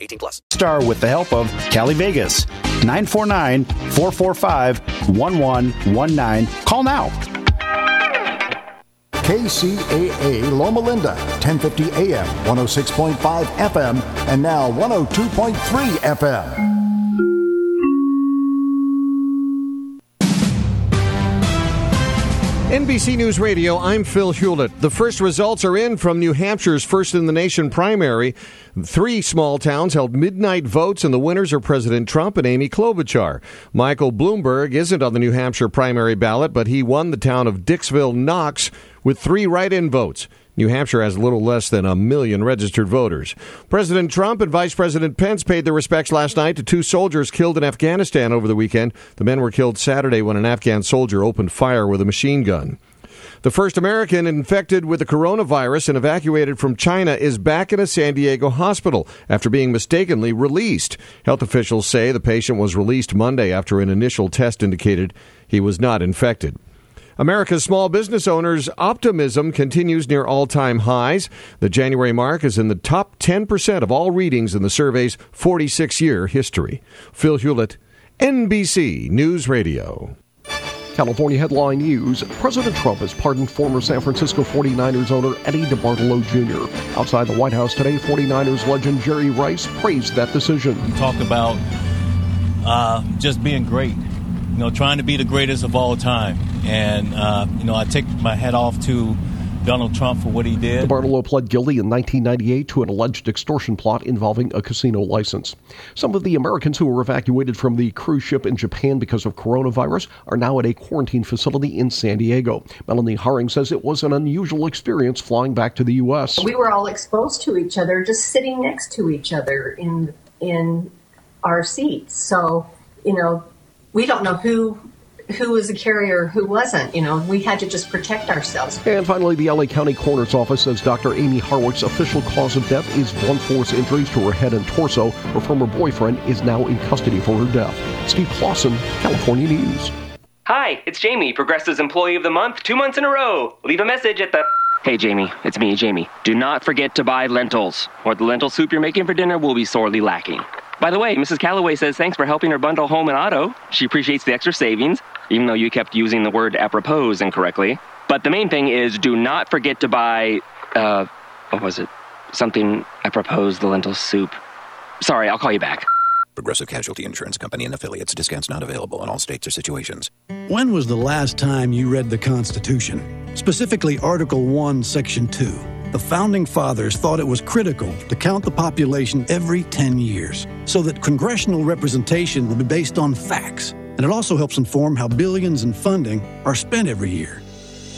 18 plus. Star with the help of Cali Vegas. 949-445-1119. Call now. KCAA Loma Linda, 1050 AM, 106.5 FM, and now 102.3 FM. NBC News Radio, I'm Phil Hewlett. The first results are in from New Hampshire's first in the nation primary. Three small towns held midnight votes, and the winners are President Trump and Amy Klobuchar. Michael Bloomberg isn't on the New Hampshire primary ballot, but he won the town of Dixville Notch with three write in votes. New Hampshire has little less than a million registered voters. President Trump and Vice President Pence paid their respects last night to two soldiers killed in Afghanistan over the weekend. The men were killed Saturday when an Afghan soldier opened fire with a machine gun. The first American infected with the coronavirus and evacuated from China is back in a San Diego hospital after being mistakenly released. Health officials say the patient was released Monday after an initial test indicated he was not infected. America's small business owners' optimism continues near all time highs. The January mark is in the top 10% of all readings in the survey's 46 year history. Phil Hewlett, NBC News Radio. California headline news President Trump has pardoned former San Francisco 49ers owner Eddie DeBartolo Jr. Outside the White House today, 49ers legend Jerry Rice praised that decision. He talked about uh, just being great, you know, trying to be the greatest of all time. And, uh, you know, I take my hat off to Donald Trump for what he did. Bartolo pled guilty in 1998 to an alleged extortion plot involving a casino license. Some of the Americans who were evacuated from the cruise ship in Japan because of coronavirus are now at a quarantine facility in San Diego. Melanie Haring says it was an unusual experience flying back to the U.S. We were all exposed to each other, just sitting next to each other in in our seats. So, you know, we don't know who who was a carrier, who wasn't. You know, we had to just protect ourselves. And finally, the LA County Coroner's Office says Dr. Amie Harwick's official cause of death is blunt force injuries to her head and torso. Her former boyfriend is now in custody for her death. Steve Clausen, California News. Hi, it's Jamie, Progressive's Employee of the Month, two months in a row. Leave a message at the. Hey, Jamie, it's me, Jamie. Do not forget to buy lentils, or the lentil soup you're making for dinner will be sorely lacking. By the way, Mrs. Calloway says thanks for helping her bundle home and auto. She appreciates the extra savings, even though you kept using the word apropos incorrectly. But the main thing is do not forget to buy, uh, what was it? Something apropos the lentil soup. Sorry, I'll call you back. Progressive Casualty Insurance Company and affiliates. Discounts not available in all states or situations. When was the last time you read the Constitution? Specifically, Article 1, Section 2. The founding fathers thought it was critical to count the population every 10 years so that congressional representation will be based on facts. And it also helps inform how billions in funding are spent every year.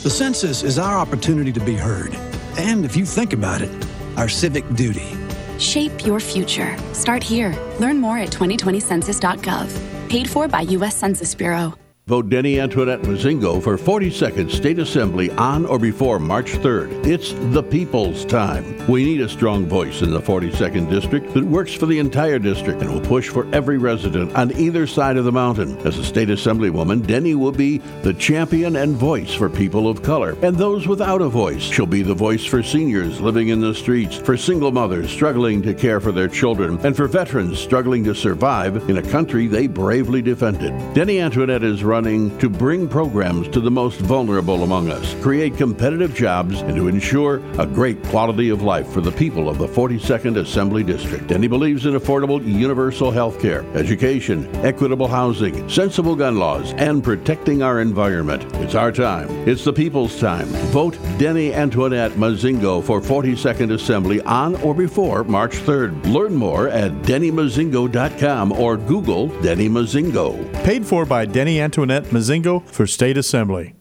The census is our opportunity to be heard. And if you think about it, our civic duty. Shape your future. Start here. Learn more at 2020census.gov. Paid for by U.S. Census Bureau. Vote Denny Antoinette Mazingo for 42nd State Assembly on or before March 3rd. It's the people's time. We need a strong voice in the 42nd District that works for the entire district and will push for every resident on either side of the mountain. As a State Assemblywoman, Denny will be the champion and voice for people of color and those without a voice. She'll be the voice for seniors living in the streets, for single mothers struggling to care for their children, and for veterans struggling to survive in a country they bravely defended. Denny Antoinette is running to bring programs to the most vulnerable among us, create competitive jobs, and to ensure a great quality of life for the people of the 42nd Assembly District. And he believes in affordable universal health care, education, equitable housing, sensible gun laws, and protecting our environment. It's our time. It's the people's time. Vote Denny Antoinette Mazingo for 42nd Assembly on or before March 3rd. Learn more at dennymazingo.com or Google Denny Mazingo. Paid for by Denny Antoinette Mazingo for State Assembly.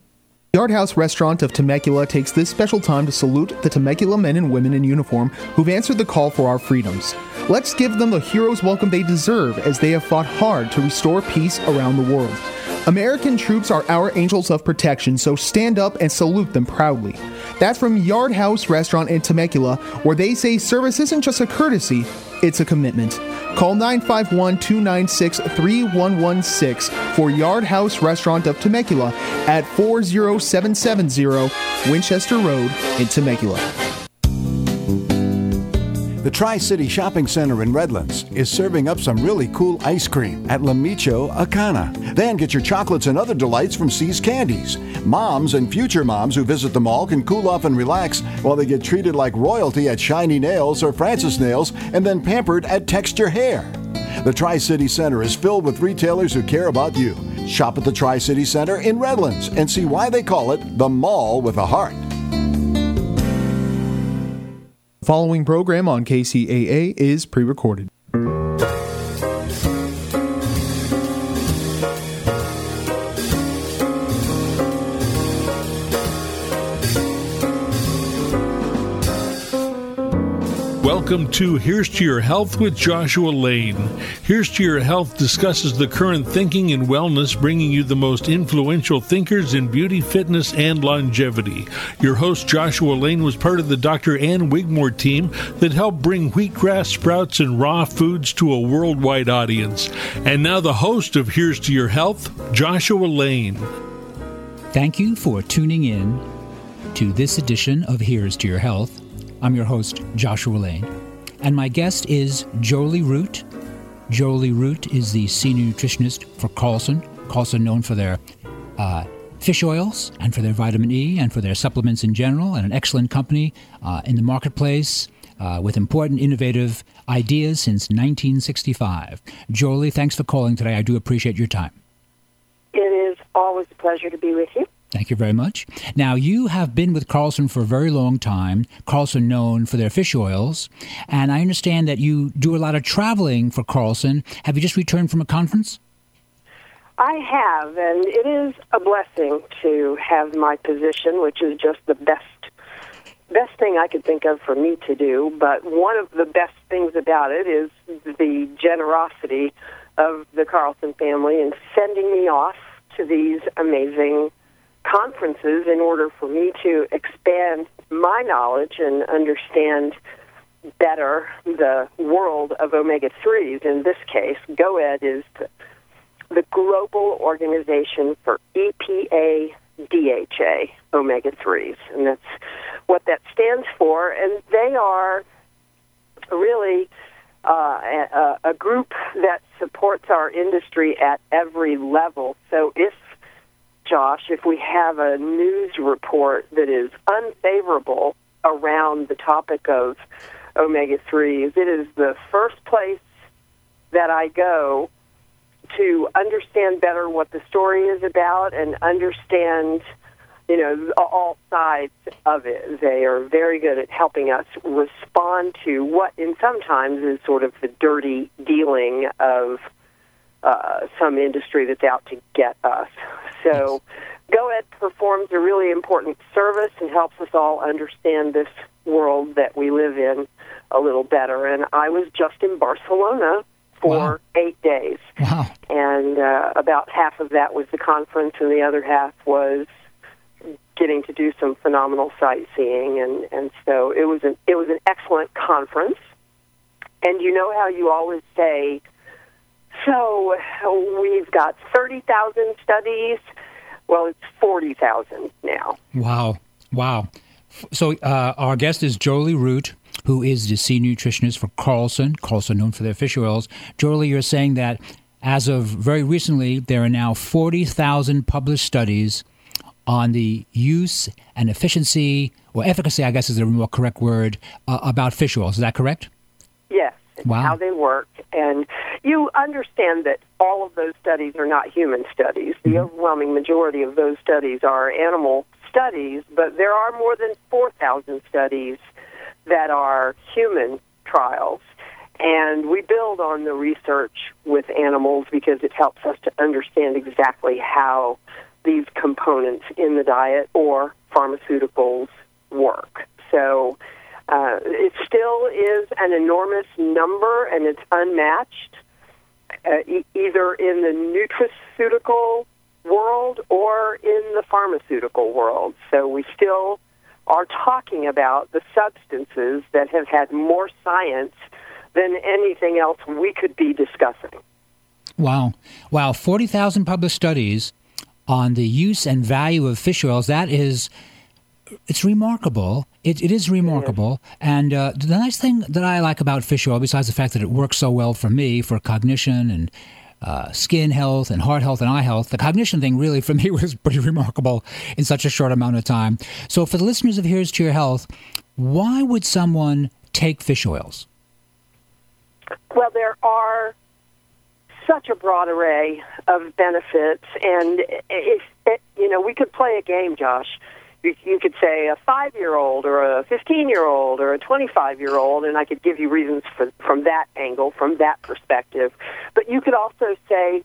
Yard House Restaurant of Temecula takes this special time to salute the Temecula men and women in uniform who've answered the call for our freedoms. Let's give them the hero's welcome they deserve as they have fought hard to restore peace around the world. American troops are our angels of protection, so stand up and salute them proudly. That's from Yard House Restaurant in Temecula, where they say service isn't just a courtesy, it's a commitment. Call 951 296 3116 for Yard House Restaurant of Temecula at 40770 Winchester Road in Temecula. The Tri City Shopping Center in Redlands is serving up some really cool ice cream at La Michoacana. Then get your chocolates and other delights from See's Candies. Moms and future moms who visit the mall can cool off and relax while they get treated like royalty at Shiny Nails or Francis Nails and then pampered at Texture Hair. The Tri City Center is filled with retailers who care about you. Shop at the Tri City Center in Redlands and see why they call it the mall with a heart. Following program on KCAA is pre recorded. Welcome to Here's to Your Health with Joshua Lane. Here's to Your Health discusses the current thinking in wellness, bringing you the most influential thinkers in beauty, fitness, and longevity. Your host, Joshua Lane, was part of the Dr. Ann Wigmore team that helped bring wheatgrass sprouts and raw foods to a worldwide audience. And now, the host of Here's to Your Health, Joshua Lane. Thank you for tuning in to this edition of Here's to Your Health. I'm your host, Joshua Lane, and my guest is Jolie Root. Jolie Root is the senior nutritionist for Carlson. Carlson, known for their uh, fish oils and for their vitamin E and for their supplements in general, and an excellent company uh, in the marketplace uh, with important, innovative ideas since 1965. Jolie, thanks for calling today. I do appreciate your time. It is always a pleasure to be with you. Thank you very much. Now, you have been with Carlson for a very long time. Carlson known for their fish oils. And I understand that you do a lot of traveling for Carlson. Have you just returned from a conference? I have, and it is a blessing to have my position, which is just the best best thing I could think of for me to do. But one of the best things about it is the generosity of the Carlson family in sending me off to these amazing conferences in order for me to expand my knowledge and understand better the world of omega 3s. In this case, GOED is the, global organization for EPA DHA omega 3s, and that's what that stands for. And they are really uh, a, a group that supports our industry at every level. So if Josh, if we have a news report that is unfavorable around the topic of omega 3s, it is the first place that I go to understand better what the story is about and understand, you know, all sides of it. They are very good at helping us respond to what, in sometimes, is sort of the dirty dealing of uh, some industry that's out to get us. So, GOED performs a really important service and helps us all understand this world that we live in a little better. And I was just in Barcelona for Wow. eight days. Wow. And uh, about half of that was the conference, and the other half was getting to do some phenomenal sightseeing. And, and so it was an it was an excellent conference. And you know how you always say, so we've got thirty thousand studies. Well, it's forty thousand now. Wow. Wow. So, uh, our guest is Jolie Root, who is the senior nutritionist for Carlson. Carlson, known for their fish oils. Jolie, you're saying that as of very recently, there are now 40,000 published studies on the use and efficiency, or efficacy, I guess is a more correct word, uh, about fish oils. Is that correct? Yes, Wow. how they work. And you understand that all of those studies are not human studies. The overwhelming majority of those studies are animal studies, but there are more than 4,000 studies that are human trials. And we build on the research with animals because it helps us to understand exactly how these components in the diet or pharmaceuticals work. So uh, it still is an enormous number and it's unmatched, Uh, e- either in the nutraceutical world or in the pharmaceutical world. So we still are talking about the substances that have had more science than anything else we could be discussing. Wow. Wow. 40,000 published studies on the use and value of fish oils. That is, it's remarkable. It, it is remarkable. And uh, the nice thing that I like about fish oil, besides the fact that it works so well for me for cognition and uh, skin health and heart health and eye health, the cognition thing really for me was pretty remarkable in such a short amount of time. So, for the listeners of Here's to Your Health, why would someone take fish oils? Well, there are such a broad array of benefits, and if you know, we could play a game, Josh. You, could say a five-year-old, or a fifteen-year-old, or a twenty-five-year-old, and I could give you reasons for, from that angle, from that perspective. But you could also say,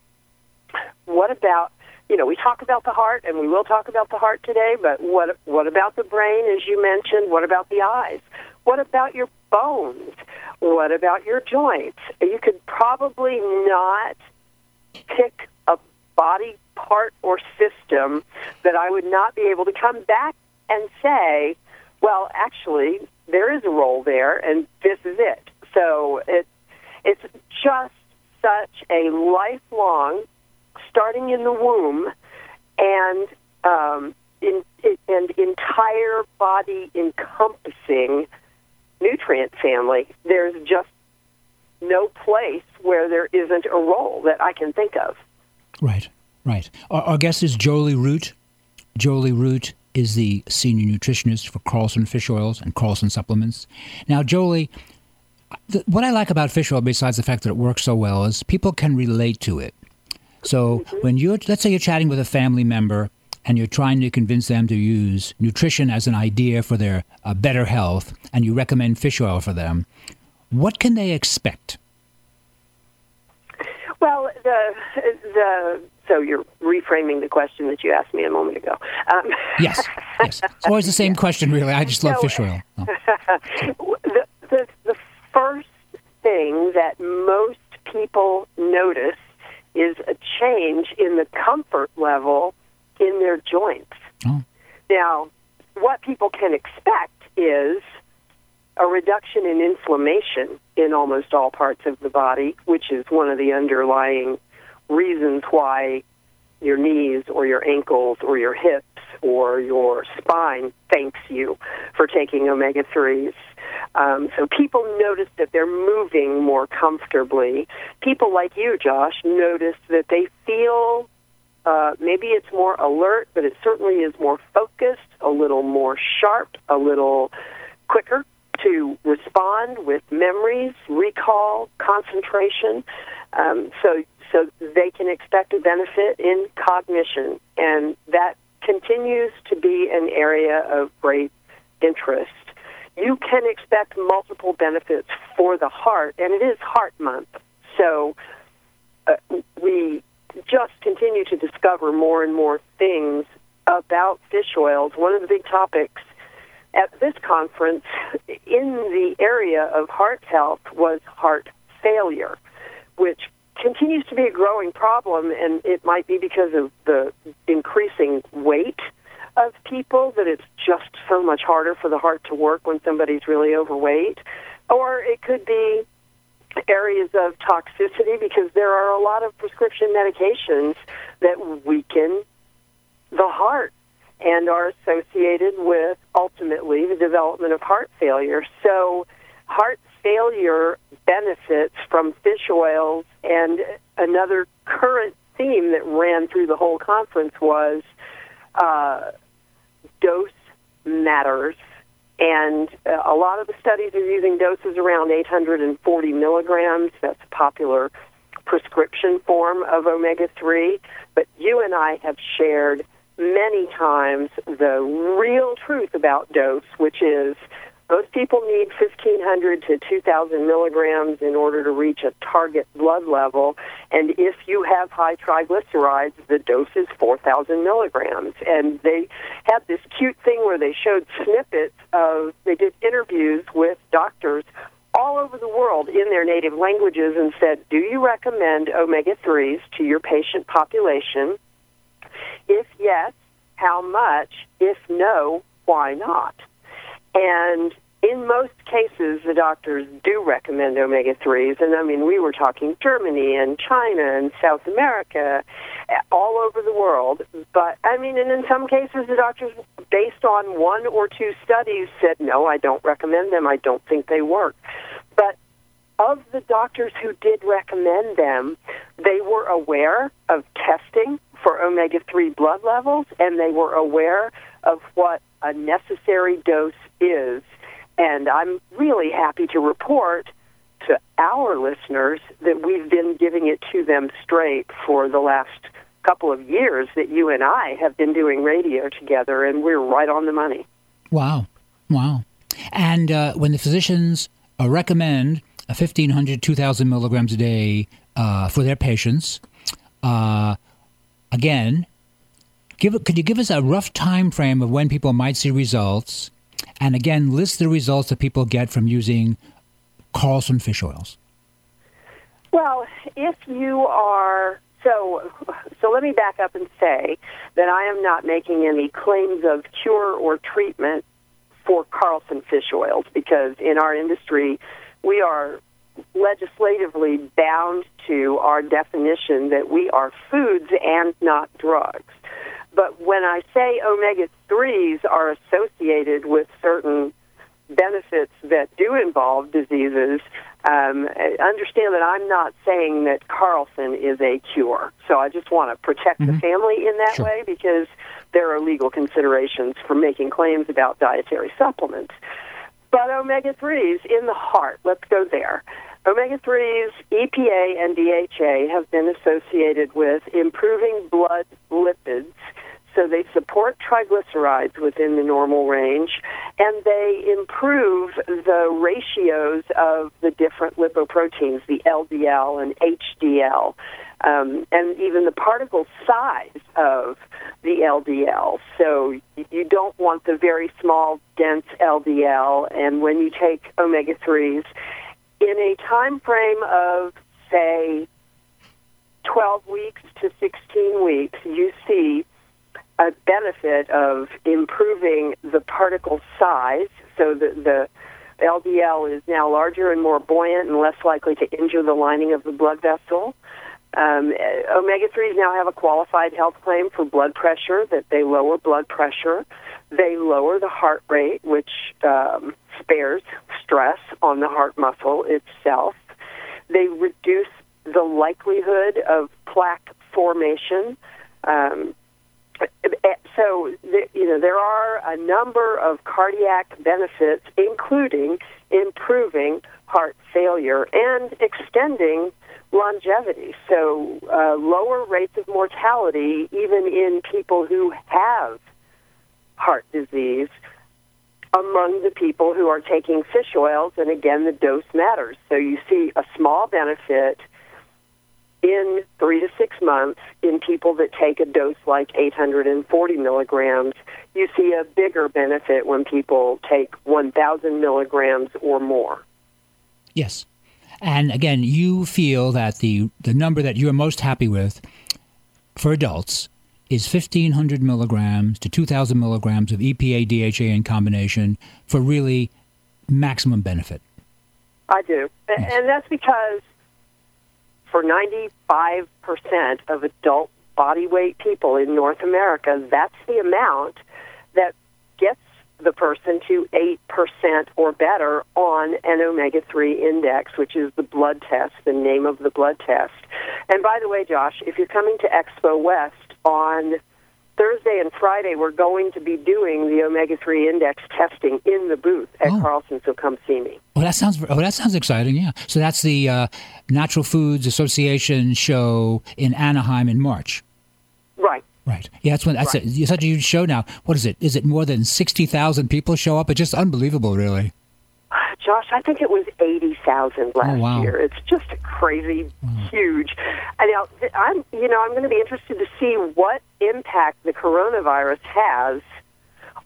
what about you know, we talk about the heart, and we will talk about the heart today, but what what about the brain, as you mentioned? What about the eyes? What about your bones? What about your joints? You could probably not pick body part or system that I would not be able to come back and say, well, actually, there is a role there, and this is it. So it, it's just such a lifelong, starting in the womb, and um, in, and entire body encompassing nutrient family. There's just no place where there isn't a role that I can think of. Right, right. Our, our guest is Jolie Root. Jolie Root is the senior nutritionist for Carlson Fish Oils and Carlson Supplements. Now, Jolie, th- what I like about fish oil, besides the fact that it works so well, is people can relate to it. So when you're, let's say you're chatting with a family member and you're trying to convince them to use nutrition as an idea for their uh, better health, and you recommend fish oil for them, what can they expect? Well, the the so you're reframing the question that you asked me a moment ago. Um, Yes, yes. It's always the same question, really. I just love So- fish oil. Oh. the, the the first thing that most people notice is a change in the comfort level in their joints. Now, what people can expect is a reduction in inflammation in almost all parts of the body, which is one of the underlying reasons why your knees or your ankles or your hips or your spine thanks you for taking omega 3s. Um, so people notice that they're moving more comfortably. People like you, Josh, notice that they feel uh, maybe it's more alert, but it certainly is more focused, a little more sharp, a little quicker to respond with memories, recall, concentration. Um, so, so they can expect a benefit in cognition, and that continues to be an area of great interest. You can expect multiple benefits for the heart, and it is Heart Month. So uh, we just continue to discover more and more things about fish oils. One of the big topics at this conference in the area of heart health was heart failure, which continues to be a growing problem, and it might be because of the increasing weight of people that it's just so much harder for the heart to work when somebody's really overweight. Or it could be areas of toxicity because there are a lot of prescription medications that weaken the heart and are associated with ultimately the development of heart failure. So, heart failure benefits from fish oils, and another current theme that ran through the whole conference was uh, dose matters. And uh, a lot of the studies are using doses around 840 milligrams. That's a popular prescription form of omega 3. But you and I have shared many times the real truth about dose, which is most people need 1,500 to 2,000 milligrams in order to reach a target blood level. And if you have high triglycerides, the dose is 4,000 milligrams. And they had this cute thing where they showed snippets of, they did interviews with doctors all over the world in their native languages and said, Do you recommend omega 3s to your patient population? If yes, how much? If no, why not? And in most cases, the doctors do recommend omega 3s. And I mean, we were talking Germany and China and South America, all over the world. But I mean, and in some cases, the doctors, based on one or two studies, said, no, I don't recommend them. I don't think they work. But of the doctors who did recommend them, they were aware of testing for omega 3 blood levels and they were aware of what a necessary dose is. And I'm really happy to report to our listeners that we've been giving it to them straight for the last couple of years that you and I have been doing radio together, and we're right on the money. Wow. Wow. And uh, when the physicians uh, recommend a 1,500, 2,000 milligrams a day uh, for their patients, uh, again, give could you give us a rough time frame of when people might see results? And again, list the results that people get from using Carlson fish oils. Well, if you are so so let me back up and say that I am not making any claims of cure or treatment for Carlson fish oils because in our industry we are legislatively bound to our definition that we are foods and not drugs. But when I say omega 3s are associated with certain benefits that do involve diseases, um, understand that I'm not saying that Carlson is a cure. So I just want to protect mm-hmm. the family in that sure. way because there are legal considerations for making claims about dietary supplements. But omega 3s in the heart, let's go there. Omega 3s, EPA, and DHA have been associated with improving blood lipids so they support triglycerides within the normal range, and they improve the ratios of the different lipoproteins, the LDL and HDL, um, and even the particle size of the LDL. So you don't want the very small, dense LDL, and when you take omega 3s, in a time frame of, say, 12 weeks to 16 weeks, you see a benefit of improving the particle size so that the LDL is now larger and more buoyant and less likely to injure the lining of the blood vessel. Um, omega 3s now have a qualified health claim for blood pressure, that they lower blood pressure. They lower the heart rate, which um, spares stress on the heart muscle itself. They reduce the likelihood of plaque formation. Um, so you know there are a number of cardiac benefits, including improving heart failure and extending longevity. So uh, lower rates of mortality, even in people who have heart disease, among the people who are taking fish oils. And again, the dose matters. So you see a small benefit in three to six months in people that take a dose like 840 milligrams. You see a bigger benefit when people take 1,000 milligrams or more. Yes. And again, you feel that the, the number that you're most happy with for adults is 1,500 milligrams to 2,000 milligrams of EPA DHA in combination for really maximum benefit. I do. Yes. And that's because for 95% of adult body weight people in North America, that's the amount that gets the person to 8% or better on an omega 3 index, which is the blood test, the name of the blood test. And by the way, Josh, if you're coming to Expo West on Thursday and Friday, we're going to be doing the omega three index testing in the booth at Oh. Carlson. So come see me. Oh, that sounds. Oh, that sounds exciting. Yeah. So that's the uh, Natural Foods Association show in Anaheim in March. Right. Right. Yeah, that's when that's Right. a, such a huge show now. What is it? Is it more than sixty thousand people show up? It's just unbelievable, really. Josh, I think it was eighty thousand last Oh, wow. year. It's just crazy, huge. And now I'm, you know, I'm going to be interested to see what impact the coronavirus has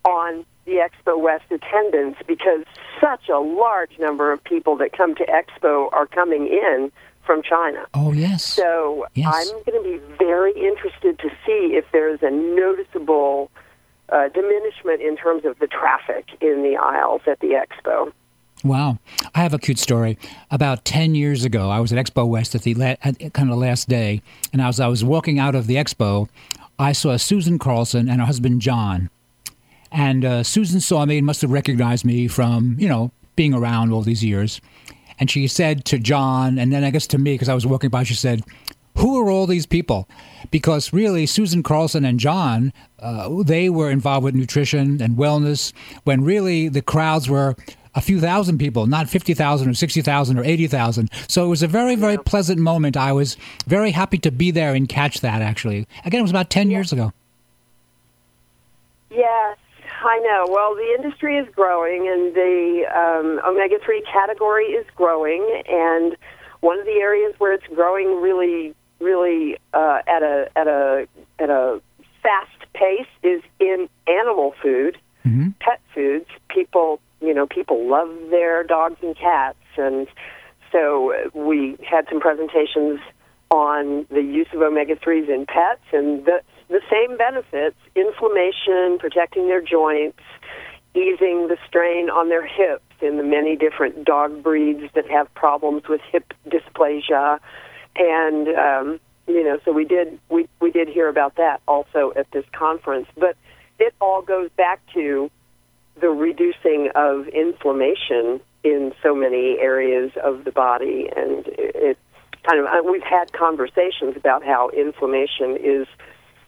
on the Expo West attendance because such a large number of people that come to Expo are coming in from China. Oh yes. So Yes. I'm going to be very interested to see if there's a noticeable uh, diminishment in terms of the traffic in the aisles at the expo. Wow. I have a cute story. About 10 years ago, I was at Expo West at the la- at kind of last day, and as I was walking out of the expo, I saw Susan Carlson and her husband John. And uh, Susan saw me and must have recognized me from, you know, being around all these years. And she said to John, and then I guess to me, because I was walking by, she said, who are all these people? Because really, Susan Carlson and John, uh, they were involved with nutrition and wellness when really the crowds were a few thousand people, not 50,000 or 60,000 or 80,000. So it was a very, very pleasant moment. I was very happy to be there and catch that, actually. Again, it was about 10 years ago. Yes, I know. Well, the industry is growing, and the um, omega three category is growing, and one of the areas where it's growing really, really uh, at a at a at a fast pace is in animal food, pet foods. People, you know, people love their dogs and cats, and so we had some presentations on the use of omega threes in pets and the the same benefits: inflammation, protecting their joints, easing the strain on their hips in the many different dog breeds that have problems with hip dysplasia, and um, you know, so we did we we did hear about that also at this conference, but it all goes back to the reducing of inflammation in so many areas of the body, and it, it kind of uh, we've had conversations about how inflammation is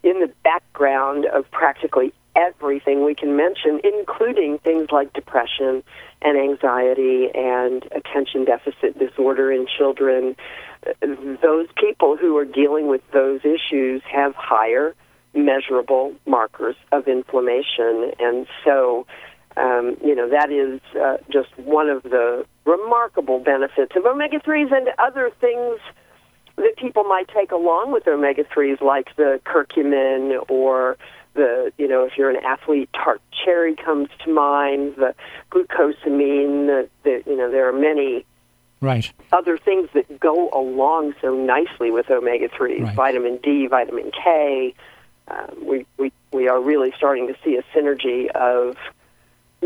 in the background of practically everything we can mention, including things like depression and anxiety and attention deficit disorder in children. Those people who are dealing with those issues have higher measurable markers of inflammation, and so um, you know that is uh, just one of the remarkable benefits of omega threes and other things that people might take along with omega threes, like the curcumin or the you know if you're an athlete, tart cherry comes to mind. The glucosamine. The, the you know there are many Right. other things that go along so nicely with omega threes. Right. Vitamin D, vitamin K. Um, we we we are really starting to see a synergy of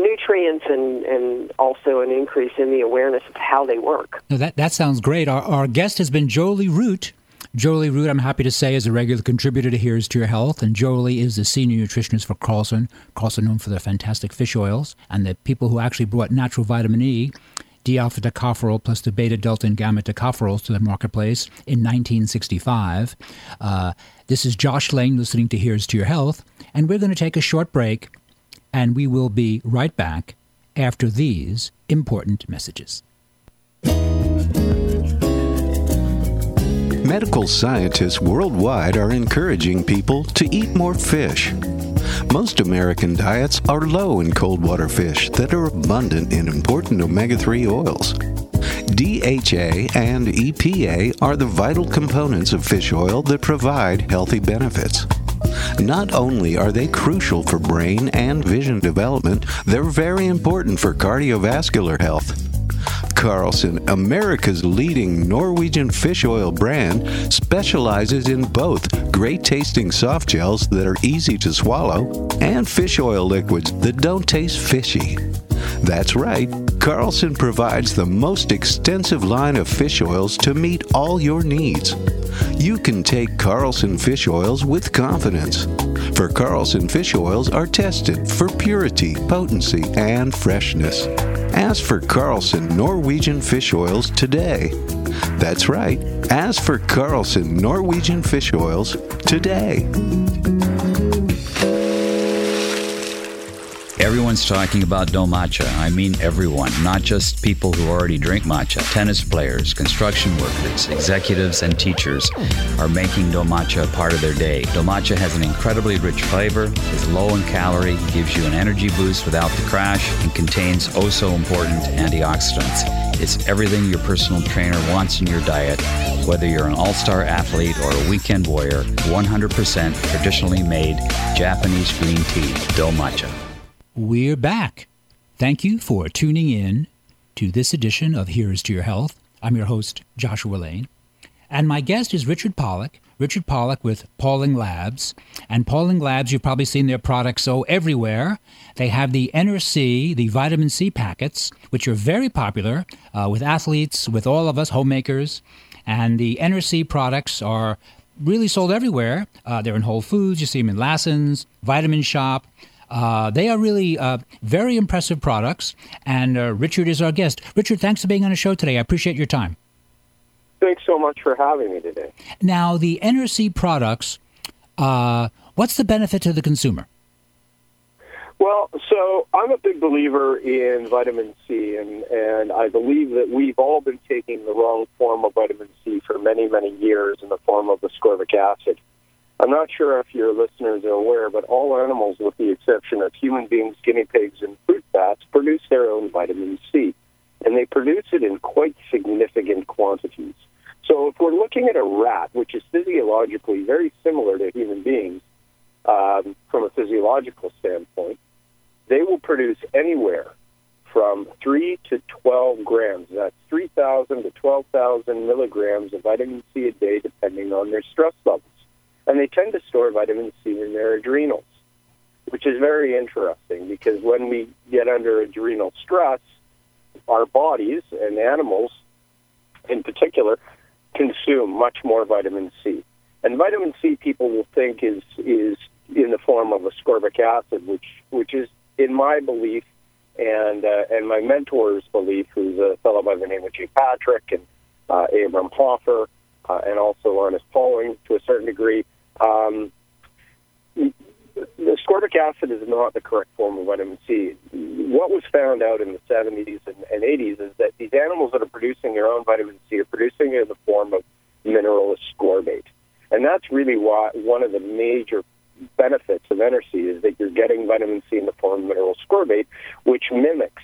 nutrients and and also an increase in the awareness of how they work. No, that, that sounds great. Our, our guest has been Jolie Root. Jolie Root, I'm happy to say, is a regular contributor to Here's to Your Health, and Jolie is the senior nutritionist for Carlson. Carlson known for their fantastic fish oils, and the people who actually brought natural vitamin E, D-alpha tocopherol plus the beta delta and gamma tocopherols to the marketplace in 1965. Uh, this is Josh Lane listening to Here's to Your Health, and we're going to take a short break, and we will be right back after these important messages. Medical scientists worldwide are encouraging people to eat more fish. Most American diets are low in cold water fish that are abundant in important omega 3 oils. DHA and EPA are the vital components of fish oil that provide healthy benefits. Not only are they crucial for brain and vision development, they're very important for cardiovascular health. Carlson, America's leading Norwegian fish oil brand, specializes in both great tasting soft gels that are easy to swallow and fish oil liquids that don't taste fishy. That's right, Carlson provides the most extensive line of fish oils to meet all your needs. You can take Carlson fish oils with confidence. For Carlson fish oils are tested for purity, potency, and freshness. Ask for Carlson Norwegian fish oils today. That's right, Ask for Carlson Norwegian fish oils today. Everyone's talking about Do Matcha. I mean everyone, not just people who already drink matcha. Tennis players, construction workers, executives, and teachers are making Do Matcha a part of their day. Do Matcha has an incredibly rich flavor, is low in calorie, gives you an energy boost without the crash, and contains oh so important antioxidants. It's everything your personal trainer wants in your diet, whether you're an all star athlete or a weekend warrior. 100% traditionally made Japanese green tea, Do Matcha. We're back. Thank you for tuning in to this edition of Here's to Your Health. I'm your host, Joshua Lane. And my guest is Richard Pollock. Richard Pollock with Pauling Labs. And Pauling Labs, you've probably seen their products so everywhere. They have the NRC, the vitamin C packets, which are very popular uh, with athletes, with all of us, homemakers. And the NRC products are really sold everywhere. Uh, they're in Whole Foods, you see them in Lassen's, Vitamin Shoppe. Uh, they are really uh, very impressive products. And uh, Richard is our guest. Richard, thanks for being on the show today. I appreciate your time. Thanks so much for having me today. Now, the NRC products, uh, what's the benefit to the consumer? Well, so I'm a big believer in vitamin C, and, and I believe that we've all been taking the wrong form of vitamin C for many, many years in the form of ascorbic acid. I'm not sure if your listeners are aware, but all animals, with the exception of human beings, guinea pigs, and fruit bats, produce their own vitamin C. And they produce it in quite significant quantities. So if we're looking at a rat, which is physiologically very similar to human beings um, from a physiological standpoint, they will produce anywhere from 3 to 12 grams. That's 3,000 to 12,000 milligrams of vitamin C a day, depending on their stress levels. And they tend to store vitamin C in their adrenals, which is very interesting because when we get under adrenal stress, our bodies and animals in particular consume much more vitamin C. And vitamin C people will think is is in the form of ascorbic acid, which which is in my belief and uh, and my mentor's belief, who's a fellow by the name of Jay Patrick and uh, Abram Hoffer, uh, and also Linus Pauling to a certain degree. Um, ascorbic acid is not the correct form of vitamin C. What was found out in the 70s and, and 80s is that these animals that are producing their own vitamin C are producing it in the form of mineral ascorbate. And that's really why one of the major benefits of NRC is that you're getting vitamin C in the form of mineral ascorbate, which mimics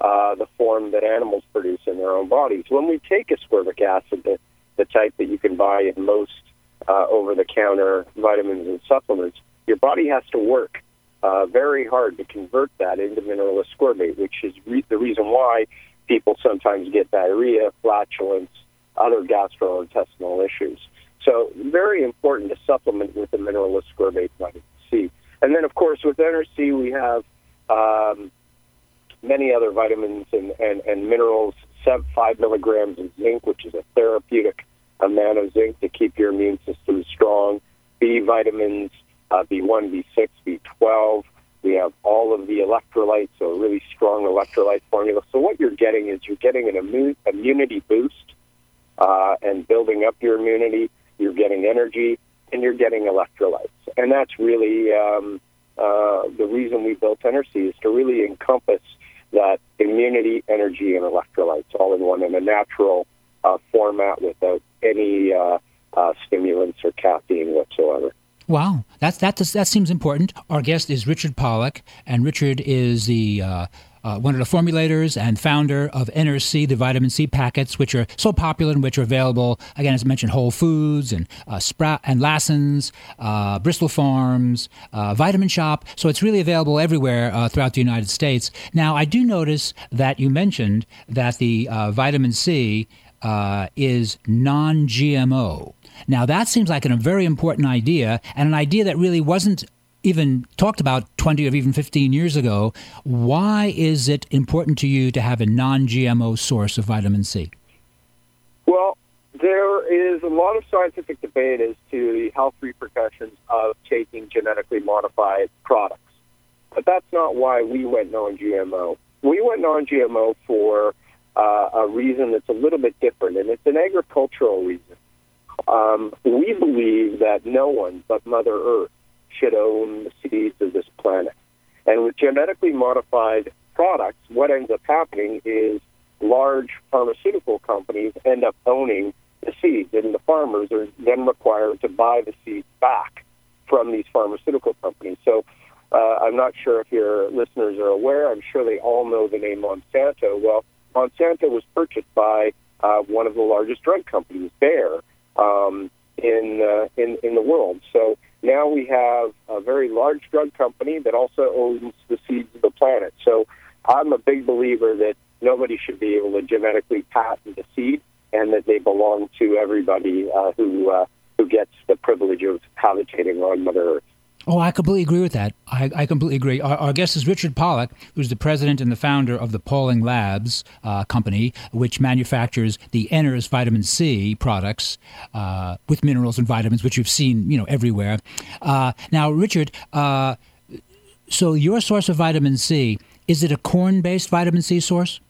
uh, the form that animals produce in their own bodies. When we take ascorbic acid, the, the type that you can buy in most uh, over-the-counter vitamins and supplements, your body has to work uh, very hard to convert that into mineral ascorbate, which is re- the reason why people sometimes get diarrhea, flatulence, other gastrointestinal issues. So very important to supplement with the mineral ascorbate vitamin C. And then, of course, with NRC, we have um, many other vitamins and, and, and minerals, five milligrams of zinc, which is a therapeutic amount of zinc to keep your immune system strong, B vitamins, uh, B1, B6, B12. We have all of the electrolytes, so a really strong electrolyte formula. So what you're getting is you're getting an immu- immunity boost uh, and building up your immunity. You're getting energy and you're getting electrolytes, and that's really um, uh, the reason we built NRC is to really encompass that immunity, energy, and electrolytes all in one in a natural uh, format without any uh, uh, stimulants or caffeine whatsoever. Wow, that's that. That seems important. Our guest is Richard Pollack, and Richard is the uh, uh, one of the formulators and founder of NRC, the vitamin C packets, which are so popular and which are available again, as I mentioned, Whole Foods and uh, Sprout and Lassen's, uh, Bristol Farms, uh, Vitamin Shoppe. So it's really available everywhere uh, throughout the United States. Now, I do notice that you mentioned that the vitamin C Uh, is non-GMO. Now, that seems like a very important idea, and an idea that really wasn't even talked about 20 or even 15 years ago. Why is it important to you to have a non GMO source of vitamin C? Well, there is a lot of scientific debate as to the health repercussions of taking genetically modified products. But that's not why we went non GMO. We went non GMO for uh, a reason that's a little bit different, and it's an agricultural reason. Um, we believe that no one but Mother Earth should own the seeds of this planet. And with genetically modified products, what ends up happening is large pharmaceutical companies end up owning the seeds, and the farmers are then required to buy the seeds back from these pharmaceutical companies. So uh, I'm not sure if your listeners are aware. I'm sure they all know the name Monsanto. Well, Monsanto was purchased by uh, one of the largest drug companies, Bayer, um, in, uh, in in the world. So now we have a very large drug company that also owns the seeds of the planet. So I'm a big believer that nobody should be able to genetically patent a seed, and that they belong to everybody uh, who uh, who gets the privilege of habitating on Mother Earth. Oh, I completely agree with that. I, I completely agree. Our, our, guest is Richard Pollack, who's the president and the founder of the Pauling Labs uh, company, which manufactures the Enners vitamin C products uh, with minerals and vitamins, which you've seen, you know, everywhere. Uh, now, Richard, uh, so your source of vitamin C is it a corn-based vitamin C source?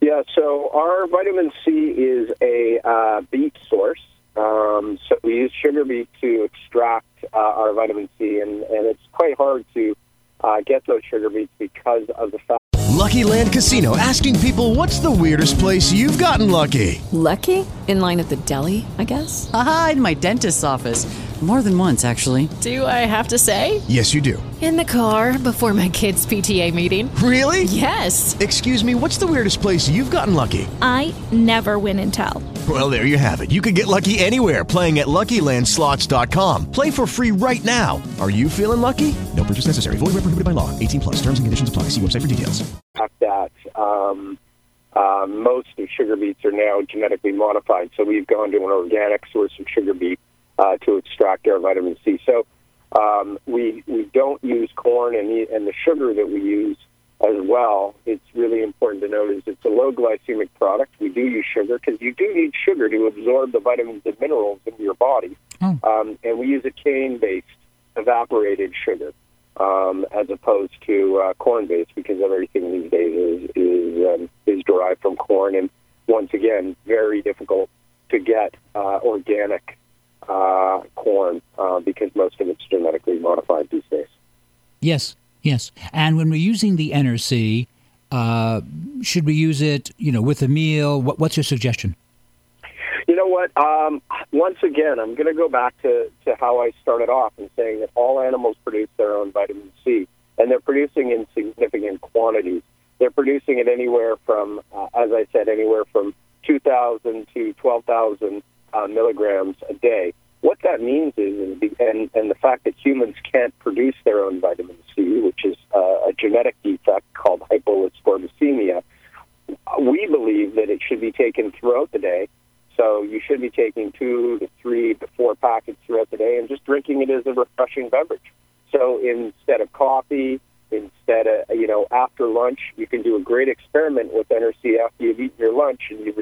Yeah. So our vitamin C is a uh, beet source. Um, so we use sugar beet to extract uh, our vitamin C, and, and it's quite hard to uh, get those sugar beets because of the fact. Lucky Land Casino asking people what's the weirdest place you've gotten lucky? Lucky? In line at the deli, I guess? Aha, in my dentist's office. More than once, actually. Do I have to say? Yes, you do. In the car before my kids' PTA meeting. Really? Yes. Excuse me, what's the weirdest place you've gotten lucky? I never win and tell. Well, there you have it. You can get lucky anywhere playing at LuckyLandSlots.com. Play for free right now. Are you feeling lucky? No purchase necessary. Void where prohibited by law. 18 plus. Terms and conditions apply. See website for details. That um, uh, most of sugar beets are now genetically modified. So we've gone to an organic source of sugar beet uh, to extract our vitamin C. So um, we we don't use corn, and the, and the sugar that we use as well. It's really important to note is it's a low glycemic product. We do use sugar because you do need sugar to absorb the vitamins and minerals into your body, oh. um, and we use a cane-based evaporated sugar. Um, as opposed to uh, corn-based, because everything these days is is, um, is derived from corn, and once again, very difficult to get uh, organic uh, corn uh, because most of it's genetically modified these days. Yes, yes. And when we're using the NRC, uh, should we use it, you know, with a meal? What, what's your suggestion? You know what? Um, once again, I'm going to go back to, to how I started off and saying that all animals produce their own vitamin C, and they're producing in significant quantities. They're producing it anywhere from, uh, as I said, anywhere from 2,000 to 12,000 uh, milligrams a day. What that means is, and, and the fact that humans can't produce their own vitamin C, which is uh, a genetic defect called hypoascorbinemia, we believe that it should be taken throughout the day. So you should be taking two to three to four packets throughout the day and just drinking it as a refreshing beverage. So instead of coffee, instead of, you know, after lunch, you can do a great experiment with NRC after you've eaten your lunch and you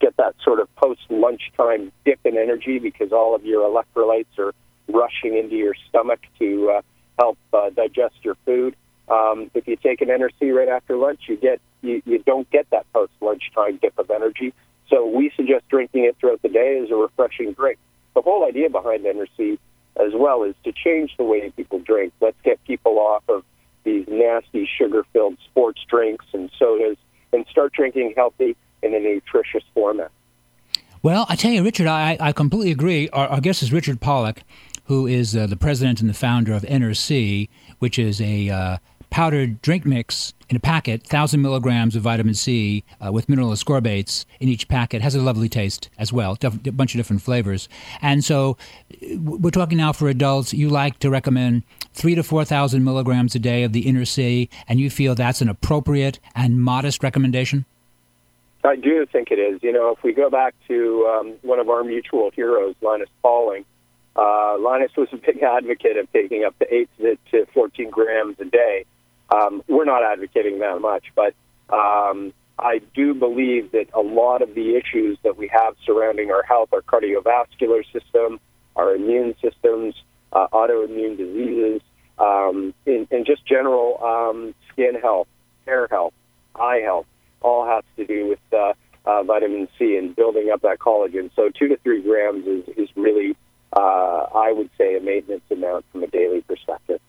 get that sort of post lunchtime dip in energy because all of your electrolytes are rushing into your stomach to uh, help uh, digest your food. Um, if you take an NRC right after lunch, you get you, you don't get that post lunchtime dip of energy. So we suggest drinking it throughout the day as a refreshing drink. The whole idea behind NRC as well is to change the way people drink. Let's get people off of these nasty sugar-filled sports drinks and sodas and start drinking healthy in a nutritious format. Well, I tell you, Richard, I, I completely agree. Our, our guest is Richard Pollack, who is uh, the president and the founder of NRC, which is a uh, powdered drink mix in a packet, 1,000 milligrams of vitamin C uh, with mineral ascorbates in each packet. Has a lovely taste as well, a bunch of different flavors. And so we're talking now for adults. You like to recommend three to 4,000 milligrams a day of the Inner and you feel that's an appropriate and modest recommendation? I do think it is. You know, if we go back to um, one of our mutual heroes, Linus Pauling, uh, Linus was a big advocate of taking up to 8 to 14 grams a day. Um, we're not advocating that much, but um, I do believe that a lot of the issues that we have surrounding our health, our cardiovascular system, our immune systems, uh, autoimmune diseases, um, and, and just general um, skin health, hair health, eye health, all has to do with uh, uh, vitamin C and building up that collagen. So two to three grams is, is really, uh, I would say, a maintenance amount from a daily perspective.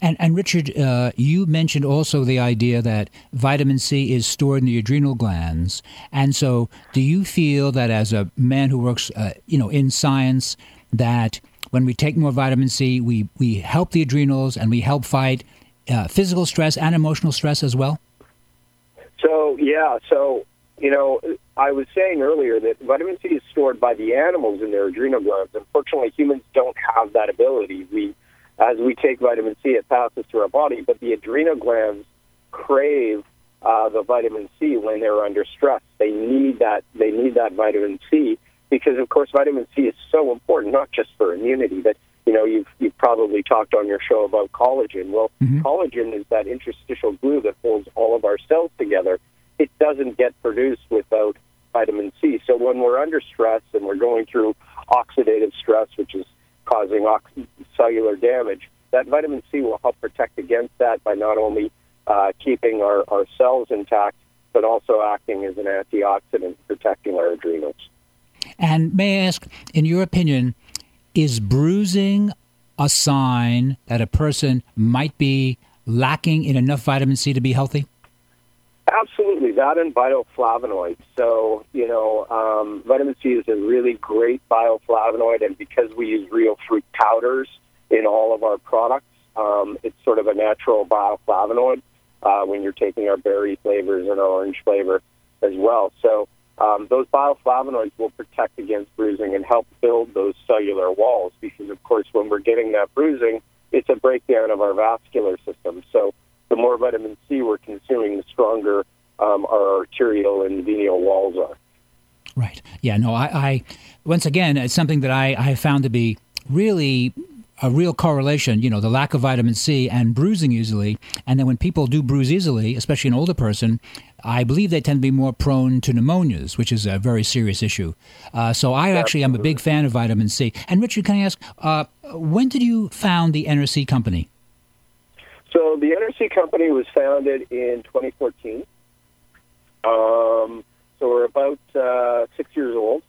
And, and Richard, uh, you mentioned also the idea that vitamin C is stored in the adrenal glands. And so, do you feel that as a man who works, uh, you know, in science, that when we take more vitamin C, we, we help the adrenals and we help fight uh, physical stress and emotional stress as well? So, yeah. So, you know, I was saying earlier that vitamin C is stored by the animals in their adrenal glands. Unfortunately, humans don't have that ability. We, as we take vitamin C, it passes through our body, but the adrenal glands crave uh, the vitamin C when they're under stress. They need that. They need that vitamin C because, of course, vitamin C is so important, not just for immunity, but you know, you've you've probably talked on your show about collagen. Well, Mm-hmm. collagen is that interstitial glue that holds all of our cells together. It doesn't get produced without vitamin C. So when we're under stress and we're going through oxidative stress, which is causing ox- cellular damage, that vitamin C will help protect against that by not only uh, keeping our, our cells intact, but also acting as an antioxidant, protecting our adrenals. And may I ask, in your opinion, is bruising a sign that a person might be lacking in enough vitamin C to be healthy? Absolutely, that and bioflavonoids. So, you know, um, vitamin C is a really great bioflavonoid, and because we use real fruit powders in all of our products, um, it's sort of a natural bioflavonoid uh, when you're taking our berry flavors and our orange flavor as well. So, um, those bioflavonoids will protect against bruising and help build those cellular walls because, of course, when we're getting that bruising, it's a breakdown of our vascular system. So, the more vitamin C we're consuming, the stronger um, our arterial and venial walls are. Right. Yeah. No. I. I once again, it's something that I, I found to be really a real correlation. You know, the lack of vitamin C and bruising easily, and then when people do bruise easily, especially an older person, I believe they tend to be more prone to pneumonias, which is a very serious issue. Uh, so I actually am a big fan of vitamin C. And Richard, can I ask, uh, when did you found the NRC company? So the NRC company was founded in 2014. Um, so we're about uh, six years old,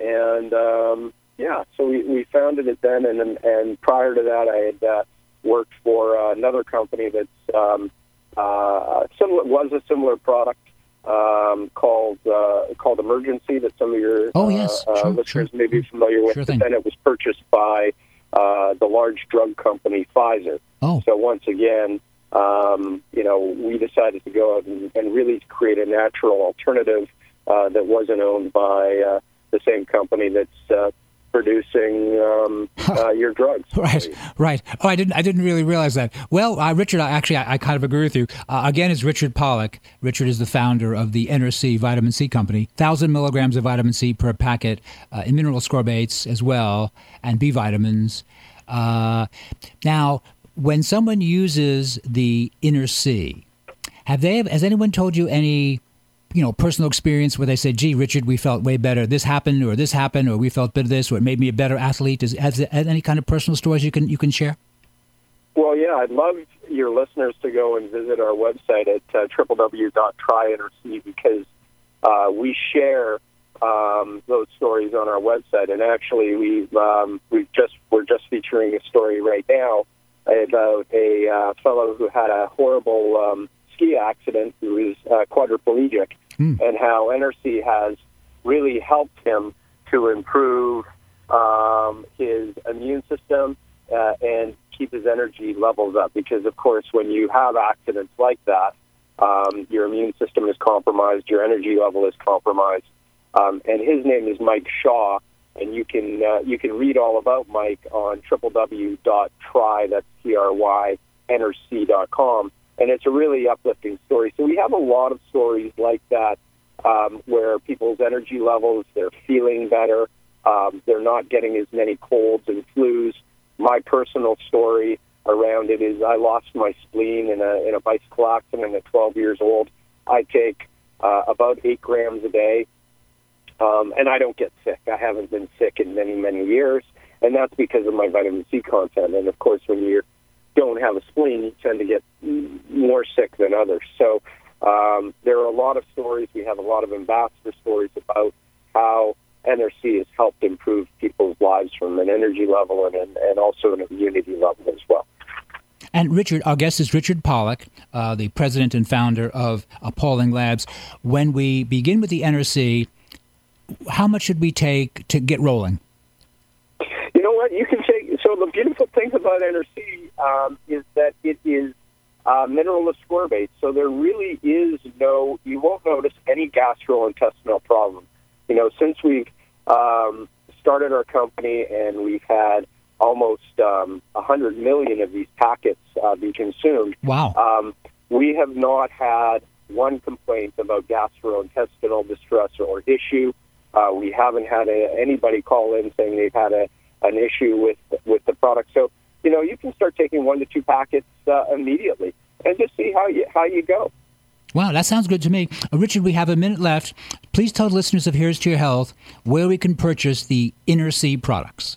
and um, yeah, so we, we founded it then, and and prior to that, I had uh, worked for uh, another company that's um, uh, similar was a similar product um, called uh, called Emergen-C that some of your Oh, yes. uh, uh, Sure, listeners may be familiar with. Sure but then it was purchased by uh, the large drug company Pfizer. Oh. So once again, um, you know, we decided to go out and, and really create a natural alternative uh, that wasn't owned by uh, the same company that's uh, producing um, uh, your drugs. Right, right. Oh, I didn't. I didn't really realize that. Well, uh, Richard, I, actually, I, I kind of agree with you. Uh, again, it's Richard Pollock. Richard is the founder of the NRC Vitamin C Company. Thousand milligrams of vitamin C per packet, uh, in mineral ascorbates as well, and B vitamins. Uh, now, when someone uses the Inner C, have they? Has anyone told you any? You know, personal experience where they say, "Gee, Richard, we felt way better. This happened, or this happened, or we felt better this, or it made me a better athlete." Is has, has any kind of personal stories you can you can share? Well, yeah, I'd love your listeners to go and visit our website at uh, www.tryinterc because uh, we share um, those stories on our website. And actually, we've um, we've just we're just featuring a story right now about a uh, fellow who had a horrible um, ski accident who is uh, quadriplegic, and how NRC has really helped him to improve um, his immune system uh, and keep his energy levels up. Because, of course, when you have accidents like that, um, your immune system is compromised, your energy level is compromised. Um, and his name is Mike Shaw, and you can uh, you can read all about Mike on www.try that's t r y nrc.com, and it's a really uplifting story. So we have a lot of stories like that um, where people's energy levels, they're feeling better, um, they're not getting as many colds and flus. My personal story around it is I lost my spleen in a in a bicycle accident at 12 years old. I take uh, about eight grams a day, um, and I don't get sick. I haven't been sick in many many years, and that's because of my vitamin C content. And of course, when you don't have a spleen, you tend to get more sick than others. So Um, there are a lot of stories. We have a lot of ambassador stories about how NRC has helped improve people's lives from an energy level and, and, and also an immunity level as well. And Richard, our guest is Richard Pollack, uh, the president and founder of Pauling Labs. When we begin with the NRC, how much should we take to get rolling? You know what? You can take. So the beautiful thing about NRC um, is that it is uh, mineral ascorbate. So there really is no. You won't notice any gastrointestinal problem. You know, since we've um, started our company and we've had almost um, 100 million of these packets uh, be consumed. Wow. Um, we have not had one complaint about gastrointestinal distress or issue. Uh, we haven't had a, anybody call in saying they've had a, an issue with with the product. So you know you can start taking one to two packets uh, immediately and just see how you how you go. Wow, that sounds good to me. Uh, Richard, we have a minute left. Please tell listeners of Here's to Your Health where we can purchase the Inner Sea products.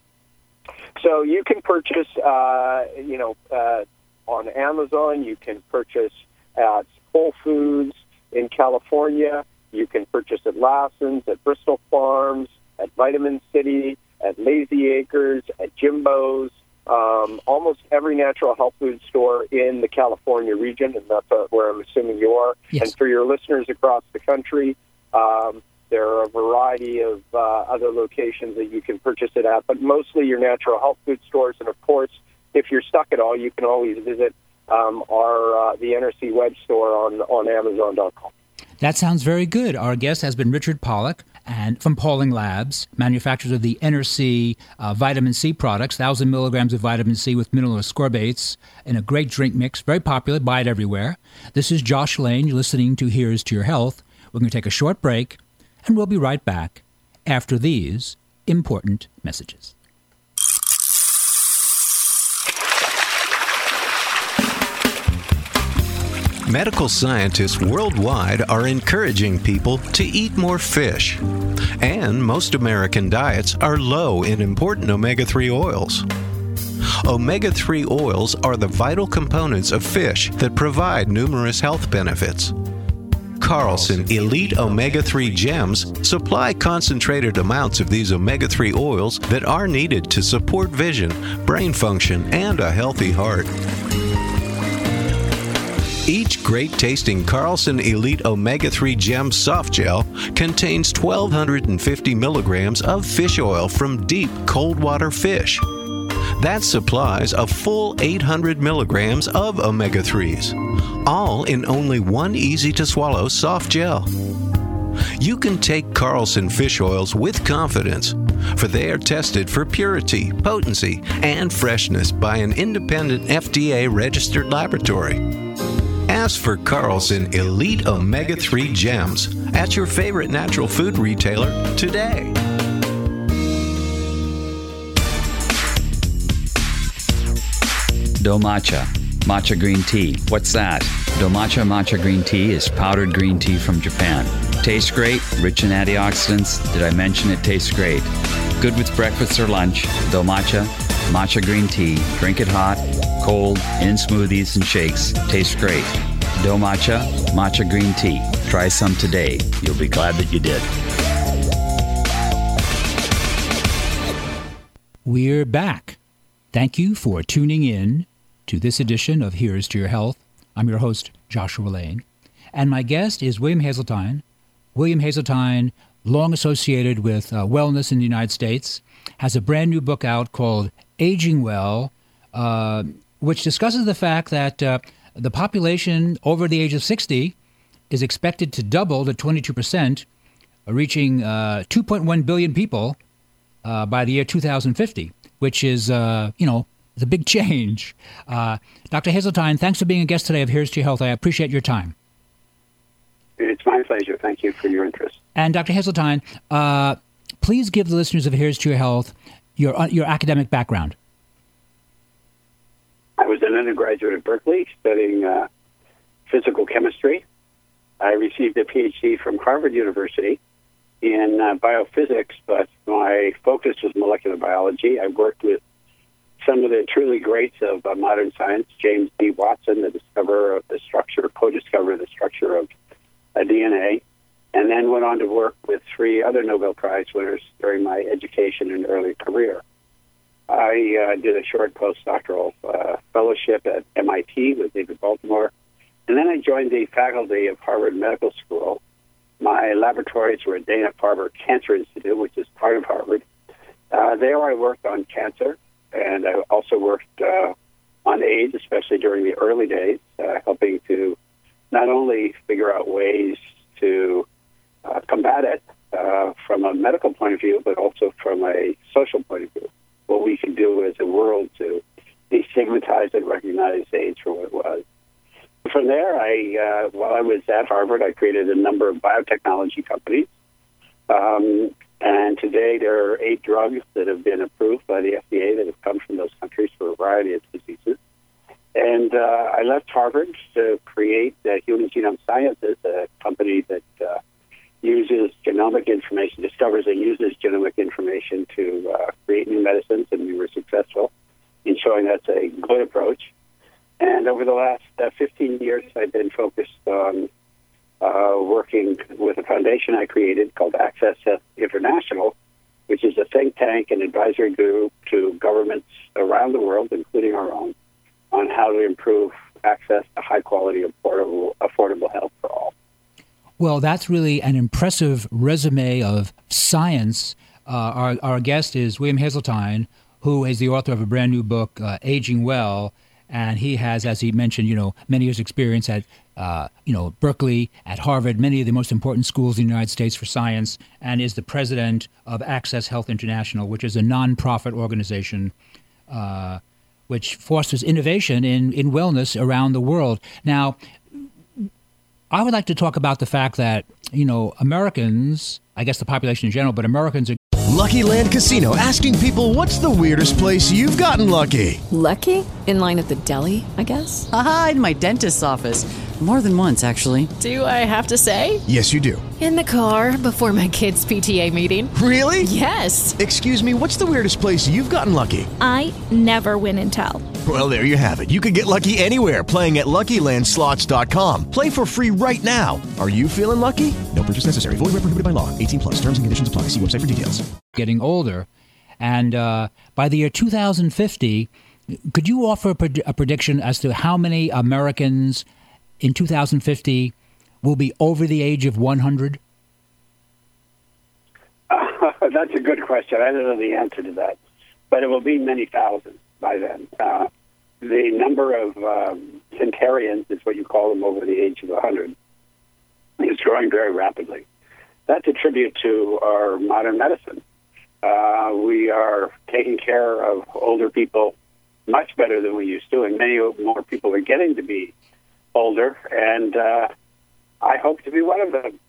So you can purchase, uh, you know, uh, on Amazon. You can purchase at Whole Foods in California. You can purchase at Lassen's, at Bristol Farms, at Vitamin City, at Lazy Acres, at Jimbo's. Um, almost every natural health food store in the California region, and that's uh, where I'm assuming you are. Yes. And for your listeners across the country, um, there are a variety of uh, other locations that you can purchase it at, but mostly your natural health food stores. And of course, if you're stuck at all, you can always visit um, our uh, the NRC web store on on Amazon.com. That sounds very good. Our guest has been Richard Pollack and from Pauling Labs, manufacturers of the NRC uh, vitamin C products, 1,000 milligrams of vitamin C with mineral ascorbates in a great drink mix, very popular, buy it everywhere. This is Josh Lane. You're listening to Here's to Your Health. We're going to take a short break, and we'll be right back after these important messages. Medical scientists worldwide are encouraging people to eat more fish. And most American diets are low in important omega 3 oils. Omega 3 oils are the vital components of fish that provide numerous health benefits. Carlson Elite Omega 3 Gems supply concentrated amounts of these omega 3 oils that are needed to support vision, brain function, and a healthy heart. Each great tasting Carlson Elite Omega 3 Gem Soft Gel contains 1,250 milligrams of fish oil from deep cold water fish. That supplies a full 800 milligrams of omega 3s, all in only one easy to swallow soft gel. You can take Carlson fish oils with confidence, for they are tested for purity, potency, and freshness by an independent FDA registered laboratory. For Carlson Elite Omega 3 Gems at your favorite natural food retailer today. Do matcha. Matcha green tea. What's that? Do matcha matcha green tea is powdered green tea from Japan. Tastes great, rich in antioxidants. Did I mention it tastes great? Good with breakfast or lunch. Do matcha, matcha green tea. Drink it hot, cold, in smoothies and shakes. Tastes great. Do matcha, matcha green tea. Try some today. You'll be glad that you did. We're back. Thank you for tuning in to this edition of Here's to Your Health. I'm your host, Joshua Lane. And my guest is William Haseltine. William Haseltine, long associated with uh, wellness in the United States, has a brand new book out called Aging Well, uh, which discusses the fact that uh, the population over the age of 60 is expected to double to 22%, reaching uh, 2.1 billion people uh, by the year 2050, which is, uh, you know, the big change. Uh, Dr. Haseltine, thanks for being a guest today of Here's to Your Health. I appreciate your time. It's my pleasure. Thank you for your interest. And Dr. Haseltine, uh, please give the listeners of Here's to Your Health your, uh, your academic background. Was an undergraduate at Berkeley studying uh, physical chemistry. I received a PhD from Harvard University in uh, biophysics, but my focus was molecular biology. I worked with some of the truly greats of uh, modern science, James D. Watson, the discoverer of the structure, co-discoverer of the structure of uh, DNA, and then went on to work with three other Nobel Prize winners during my education and early career. I uh, did a short postdoctoral uh, fellowship at MIT with David Baltimore, and then I joined the faculty of Harvard Medical School. My laboratories were at Dana Farber Cancer Institute, which is part of Harvard. Uh, there I worked on cancer, and I also worked uh, on AIDS, especially during the early days, uh, helping to not only figure out ways to uh, combat it from a medical point of view, but also from a social point of view what we can do as a world to destigmatize and recognize AIDS for what it was. From there, I uh, while I was at Harvard, I created a number of biotechnology companies. Um, and today, there are eight drugs that have been approved by the FDA that have come from those countries for a variety of diseases. And uh, I left Harvard to create Human Genome Sciences, a company that uh, uses genomic information, discovers and uses genomic information to uh, create new medicines, and we were successful in showing that's a good approach. And over the last uh, 15 years, I've been focused on uh, working with a foundation I created called Access International, which is a think tank and advisory group to governments around the world, including our own, on how to improve access to high quality, affordable, affordable health for all. Well, that's really an impressive resume of science. Uh, our, our guest is William Haseltine, who is the author of a brand new book, uh, Aging Well, and he has, as he mentioned, you know, many years' experience at, uh, you know, Berkeley, at Harvard, many of the most important schools in the United States for science, and is the president of Access Health International, which is a nonprofit organization uh, which fosters innovation in, in wellness around the world. Now, I would like to talk about the fact that, you know, Americans, I guess the population in general, but Americans are. Lucky Land Casino asking people what's the weirdest place you've gotten lucky? Lucky? In line at the deli, I guess? Aha, in my dentist's office. More than once, actually. Do I have to say? Yes, you do. In the car before my kids' PTA meeting. Really? Yes. Excuse me, what's the weirdest place you've gotten lucky? I never win and tell. Well, there you have it. You can get lucky anywhere playing at LuckyLandSlots.com. Play for free right now. Are you feeling lucky? No purchase necessary. Void where prohibited by law. 18 plus. Terms and conditions apply. See website for details. Getting older, and uh, by the year 2050, could you offer a, pred- a prediction as to how many Americans in 2050 will be over the age of 100? Uh, that's a good question. I don't know the answer to that, but it will be many thousands by then. Uh, the number of um, centenarians is what you call them over the age of 100 is growing very rapidly. That's a tribute to our modern medicine. Uh, we are taking care of older people much better than we used to, and many more people are getting to be older, and uh, I hope to be one of them.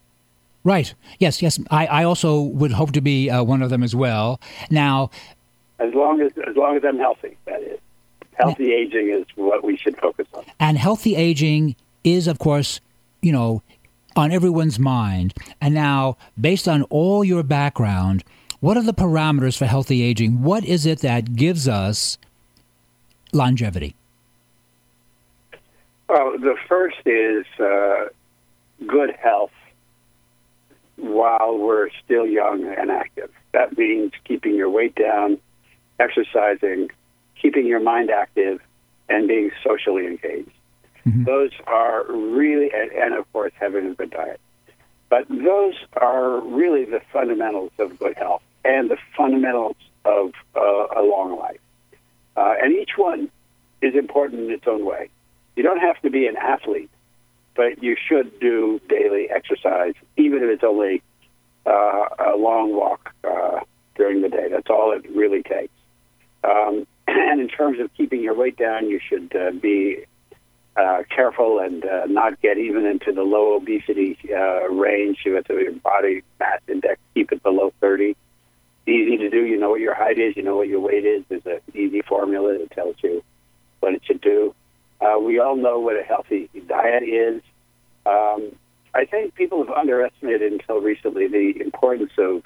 Right. Yes. Yes. I, I also would hope to be uh, one of them as well. Now, as long as as long as I'm healthy, that is. Healthy aging is what we should focus on. And healthy aging is, of course, you know, on everyone's mind. And now, based on all your background, what are the parameters for healthy aging? What is it that gives us longevity? Well, the first is uh, good health while we're still young and active. That means keeping your weight down, exercising, keeping your mind active, and being socially engaged. Mm-hmm. Those are really, and, and of course, having a good diet. But those are really the fundamentals of good health and the fundamentals of uh, a long life. Uh, and each one is important in its own way. You don't have to be an athlete, but you should do daily exercise, even if it's only uh, a long walk uh, during the day. That's all it really takes. Um, and in terms of keeping your weight down, you should uh, be uh, careful and uh, not get even into the low obesity uh, range. You have to your body mass index keep it below 30. Easy to do. You know what your height is. You know what your weight is. There's an easy formula that tells you what it should do. Uh, we all know what a healthy diet is. Um, I think people have underestimated until recently the importance of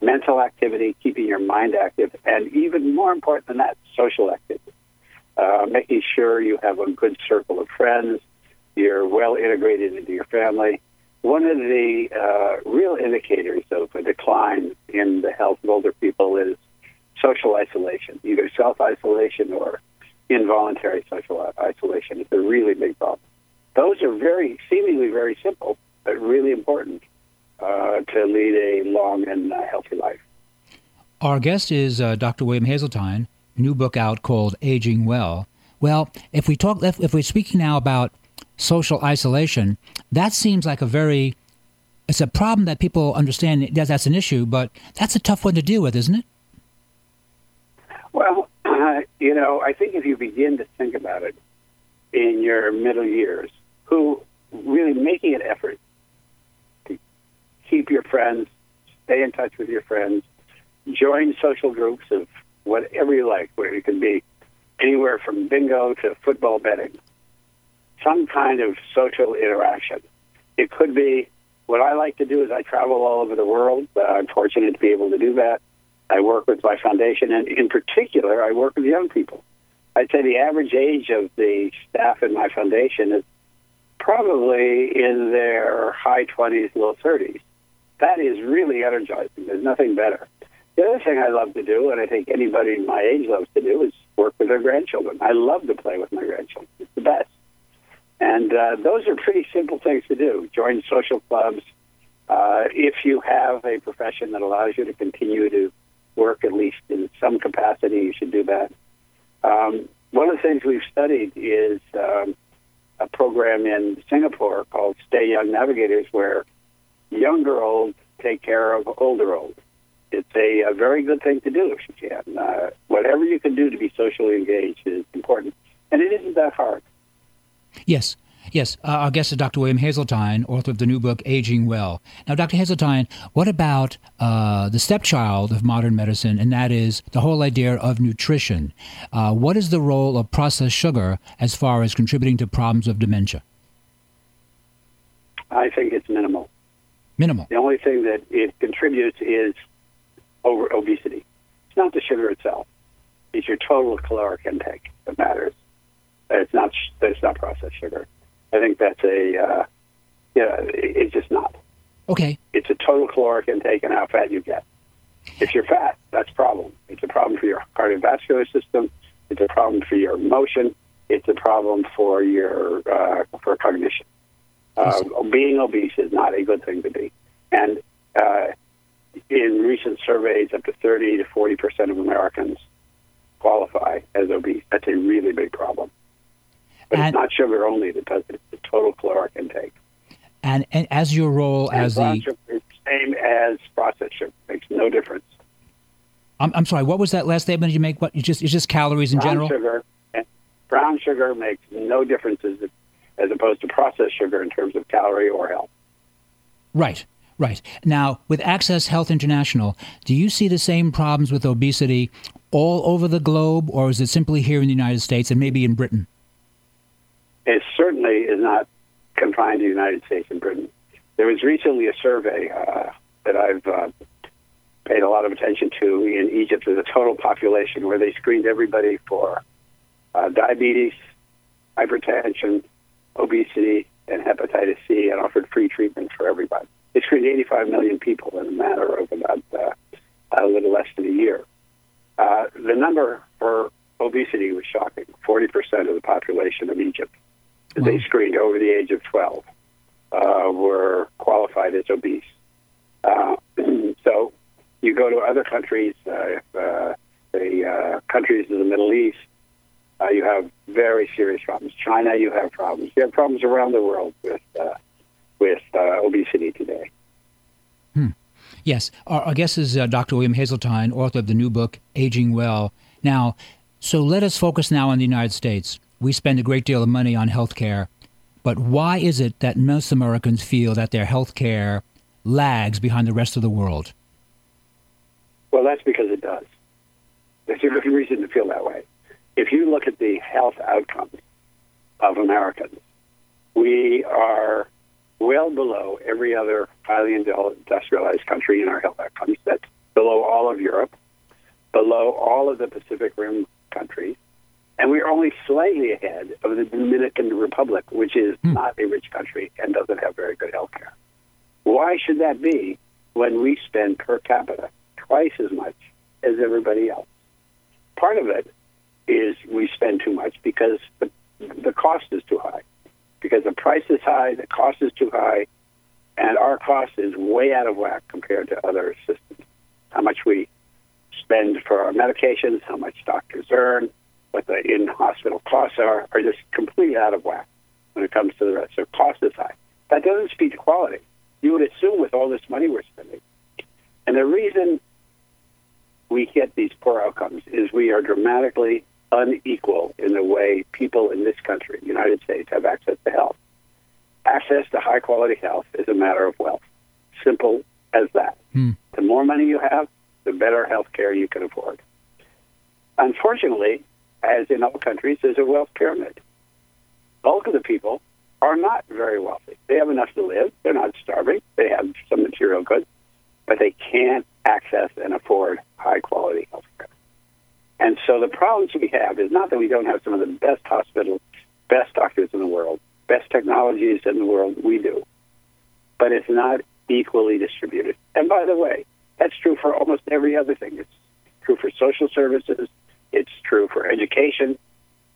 mental activity, keeping your mind active, and even more important than that, social activity. Uh, making sure you have a good circle of friends, you're well integrated into your family. One of the uh, real indicators of a decline in the health of older people is social isolation, either self isolation or involuntary social isolation. It's a really big problem. Those are very, seemingly very simple, but really important uh, to lead a long and uh, healthy life. Our guest is uh, Dr. William Haseltine, new book out called Aging Well. Well, if we talk, if we're speaking now about social isolation, that seems like a very, it's a problem that people understand that that's an issue, but that's a tough one to deal with, isn't it? Well, uh, you know, I think if you begin to think about it in your middle years, who really making an effort keep your friends, stay in touch with your friends, join social groups of whatever you like, where you can be anywhere from bingo to football betting, some kind of social interaction. It could be what I like to do is I travel all over the world. Uh, I'm fortunate to be able to do that. I work with my foundation, and in particular, I work with young people. I'd say the average age of the staff in my foundation is probably in their high 20s, low 30s. That is really energizing. There's nothing better. The other thing I love to do, and I think anybody my age loves to do, is work with their grandchildren. I love to play with my grandchildren. It's the best. And uh, those are pretty simple things to do. Join social clubs. Uh, if you have a profession that allows you to continue to work at least in some capacity, you should do that. Um, one of the things we've studied is um, a program in Singapore called Stay Young Navigators, where younger old take care of older old. It's a, a very good thing to do if you can. Uh, whatever you can do to be socially engaged is important, and it isn't that hard. Yes. Yes, uh, our guest is Dr. William Haseltine, author of the new book Aging Well. Now, Dr. Haseltine, what about uh, the stepchild of modern medicine, and that is the whole idea of nutrition? Uh, what is the role of processed sugar as far as contributing to problems of dementia? I think it's minimal. Minimal. The only thing that it contributes is over obesity. It's not the sugar itself; it's your total caloric intake that matters. It's not. It's not processed sugar. I think that's a. Uh, yeah, it's just not. Okay. It's a total caloric intake and how fat you get. If you're fat, that's a problem. It's a problem for your cardiovascular system. It's a problem for your emotion. It's a problem for your uh, for cognition. Uh, being obese is not a good thing to be. And uh, in recent surveys, up to 30 to 40 percent of Americans qualify as obese. That's a really big problem. But And- it's not sugar only that does it; it's the total caloric intake. And, and as your role And as brown the. sugar same as processed sugar. Makes no difference. I'm, I'm sorry, what was that last statement you make? What, it's just, it's just calories in brown general? sugar and brown sugar makes no differences as opposed to processed sugar in terms of calorie or health. Right, right. Now, with Access Health International, do you see the same problems with obesity all over the globe, or is it simply here in the United States and maybe in Britain? It certainly is not confined to the United States and Britain. There was recently a survey uh, that I've uh, paid a lot of attention to in Egypt as a total population where they screened everybody for uh, diabetes, hypertension, obesity, and hepatitis C and offered free treatment for everybody. They screened 85 million people in a matter of about uh, a little less than a year. Uh, the number for obesity was shocking 40% of the population of Egypt that they screened over the age of 12 uh, were qualified as obese. Uh, so you go to other countries, uh, uh, the uh, countries of the Middle East, uh, you have very serious problems. China, you have problems. You have problems around the world with uh, with uh, obesity today. Yes, our, our guest is uh, Dr. William Haseltine, author of the new book, Aging Well. Now, so let us focus now on the United States. We spend a great deal of money on health care, but why is it that most Americans feel that their health care lags behind the rest of the world? Well, that's because it does. There's a good reason to feel that way. If you look at the health outcomes of Americans, we are well below every other highly industrialized country in our health outcomes. That's below all of Europe, below all of the Pacific Rim countries, and we're only slightly ahead of the Dominican Republic, which is hmm. not a rich country and doesn't have very good health care. Why should that be when we spend per capita twice as much as everybody else? Part of it is we spend too much because the, the cost is too high. Because the price is high, the cost is too high, and our cost is way out of whack compared to other systems. How much we spend for our medications, how much doctors earn, what the in-hospital costs are, are just completely out of whack when it comes to the rest. So cost is high. That doesn't speak to quality. You would assume with all this money we're spending. And the reason we get these poor outcomes is we are dramatically unequal in the way people in this country, the United States, have access to health. Access to high quality health is a matter of wealth. Simple as that. Hmm. The more money you have, the better health care you can afford. Unfortunately, as in all countries, there's a wealth pyramid. Bulk of the people are not very wealthy. They have enough to live. They're not starving. They have some material goods, but they can't access and afford high quality health care. And so the problems we have is not that we don't have some of the best hospitals, best doctors in the world, best technologies in the world. We do. But it's not equally distributed. And by the way, that's true for almost every other thing. It's true for social services. It's true for education.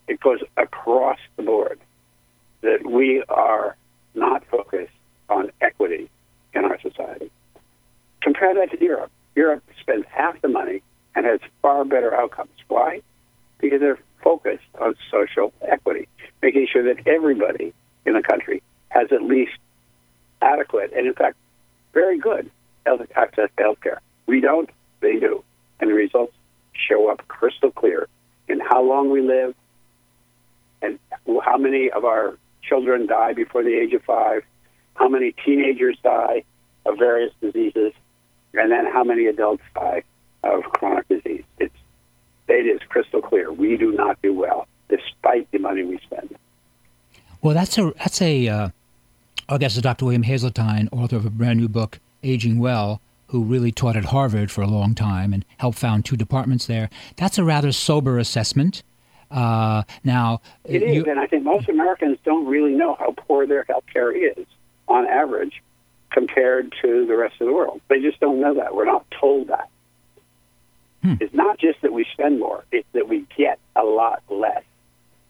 It goes across the board that we are not focused on equity in our society. Compare that to Europe. Europe spends half the money and has far better outcomes. Why? Because they're focused on social equity, making sure that everybody in the country has at least adequate and, in fact, very good access to health care. We don't, they do. And the results show up crystal clear in how long we live and how many of our children die before the age of five, how many teenagers die of various diseases, and then how many adults die of chronic disease. It's it is crystal clear. We do not do well, despite the money we spend. Well, that's a that's a. Uh, I guess it's Dr. William Haseltine, author of a brand new book, Aging Well, who really taught at Harvard for a long time and helped found two departments there. That's a rather sober assessment. Uh, now, It is, you- and I think most Americans don't really know how poor their health care is on average compared to the rest of the world. They just don't know that. We're not told that. Hmm. It's not just that we spend more, it's that we get a lot less.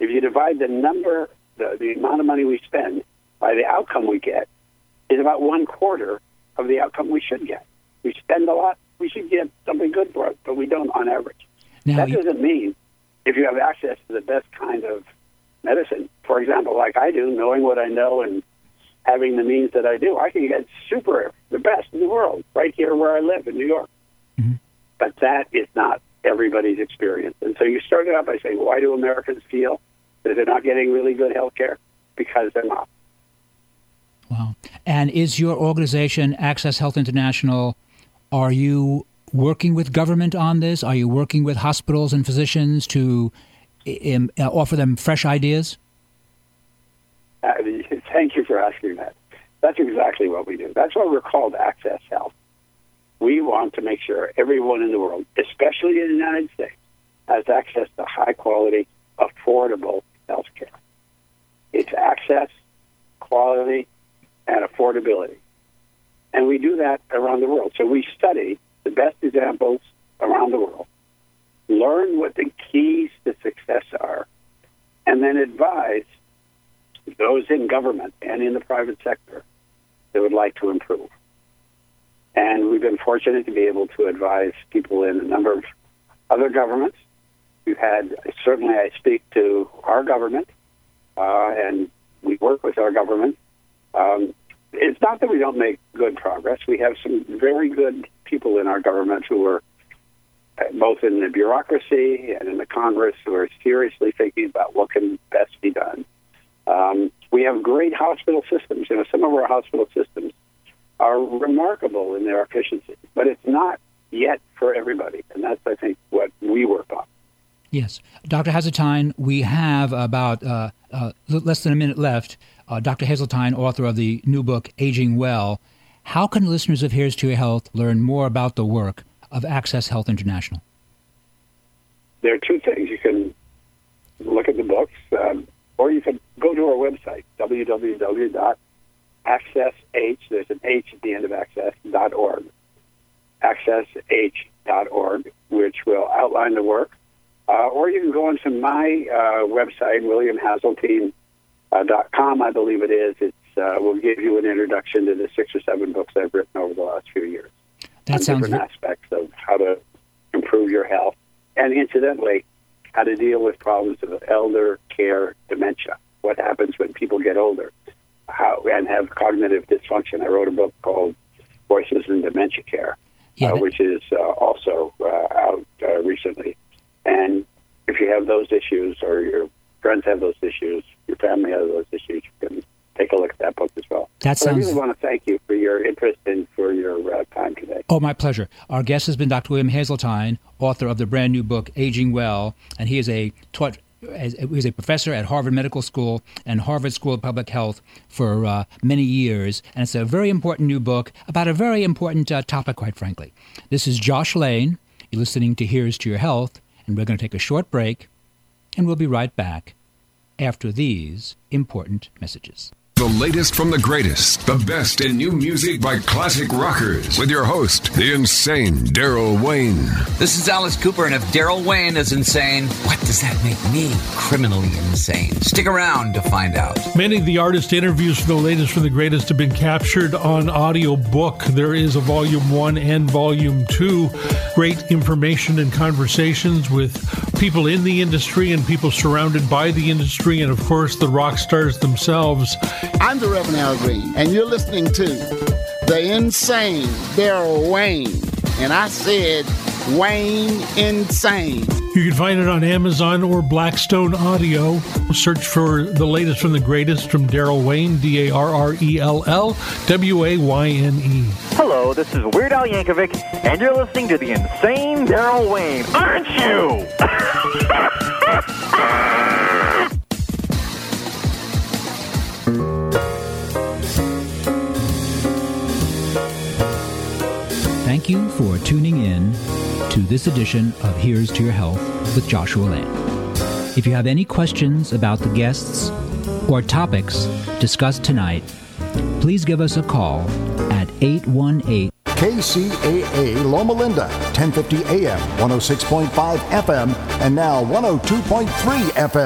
If you divide the number, the, the amount of money we spend by the outcome we get, is about one quarter of the outcome we should get. We spend a lot, we should get something good for it, but we don't on average. Now that you- doesn't mean if you have access to the best kind of medicine, for example, like I do, knowing what I know and having the means that I do, I can get super, the best in the world right here where I live in New York. But that is not everybody's experience. And so you started out by saying, why do Americans feel that they're not getting really good health care? Because they're not. Wow. And is your organization, Access Health International, are you working with government on this? Are you working with hospitals and physicians to um, offer them fresh ideas? Uh, thank you for asking that. That's exactly what we do. That's why we're called Access Health. We want to make sure everyone in the world, especially in the United States, has access to high quality, affordable health care. It's access, quality, and affordability. And we do that around the world. So we study the best examples around the world, learn what the keys to success are, and then advise those in government and in the private sector that would like to improve. And we've been fortunate to be able to advise people in a number of other governments. We've had, certainly, I speak to our government, uh, and we work with our government. Um, it's not that we don't make good progress. We have some very good people in our government who are uh, both in the bureaucracy and in the Congress who are seriously thinking about what can best be done. Um, we have great hospital systems. You know, some of our hospital systems are remarkable in their efficiency, but it's not yet for everybody, and that's I think what we work on. Yes. Dr. Haseltine, we have about uh, uh, less than a minute left. Uh, Dr. Haseltine, author of the new book, Aging Well. How can listeners of Here's to Your Health learn more about the work of Access Health International? There are two things. You can look at the books, um, or you can go to our website, www.accessh, there's an H at the end of access.org, accessh.org, which will outline the work. Uh, or you can go onto my uh, website, williamhaseltine.com, I believe it is. It's uh, will give you an introduction to the six or seven books I've written over the last few years. That sounds different aspects of how to improve your health, and incidentally, how to deal with problems of elder care dementia. What happens when people get older, how and have cognitive dysfunction. I wrote a book called Voices in Dementia Care, Yeah, uh, which is uh, also uh, out uh, recently. And if you have those issues, or your friends have those issues, your family has those issues, you can take a look at that book as well. That But I really want to thank you for your interest and for your uh, time today. Oh, my pleasure. Our guest has been Dr. William Haseltine, author of the brand new book Aging Well, and he is a taught. As, he was a professor at Harvard Medical School and Harvard School of Public Health for uh, many years, and it's a very important new book about a very important uh, topic, quite frankly. This is Josh Lane. You're listening to Here's to Your Health, and we're going to take a short break, and we'll be right back after these important messages. The latest from the greatest, the best in new music by classic rockers, with your host, the insane Darrell Wayne. This is Alice Cooper, and if Darrell Wayne is insane, what does that make me criminally insane? Stick around to find out. Many of the artist interviews for the latest from the greatest have been captured on audio book. There is a volume one and volume two. Great information and conversations with people in the industry and people surrounded by the industry, and of course, the rock stars themselves. I'm the Reverend Al Green, and you're listening to the insane Darrell Wayne. And I said, Wayne Insane. You can find it on Amazon or Blackstone Audio. Search for the latest from the greatest from Darrell Wayne, D A R R E L L W A Y N E. Hello, this is Weird Al Yankovic, and you're listening to the insane Darrell Wayne, aren't you? you for tuning in to this edition of Here's to Your Health with Joshua Lane. If you have any questions about the guests or topics discussed tonight, please give us a call at 818 KCAA Loma Linda, 1050 AM, 106.5 FM, and now 102.3 FM.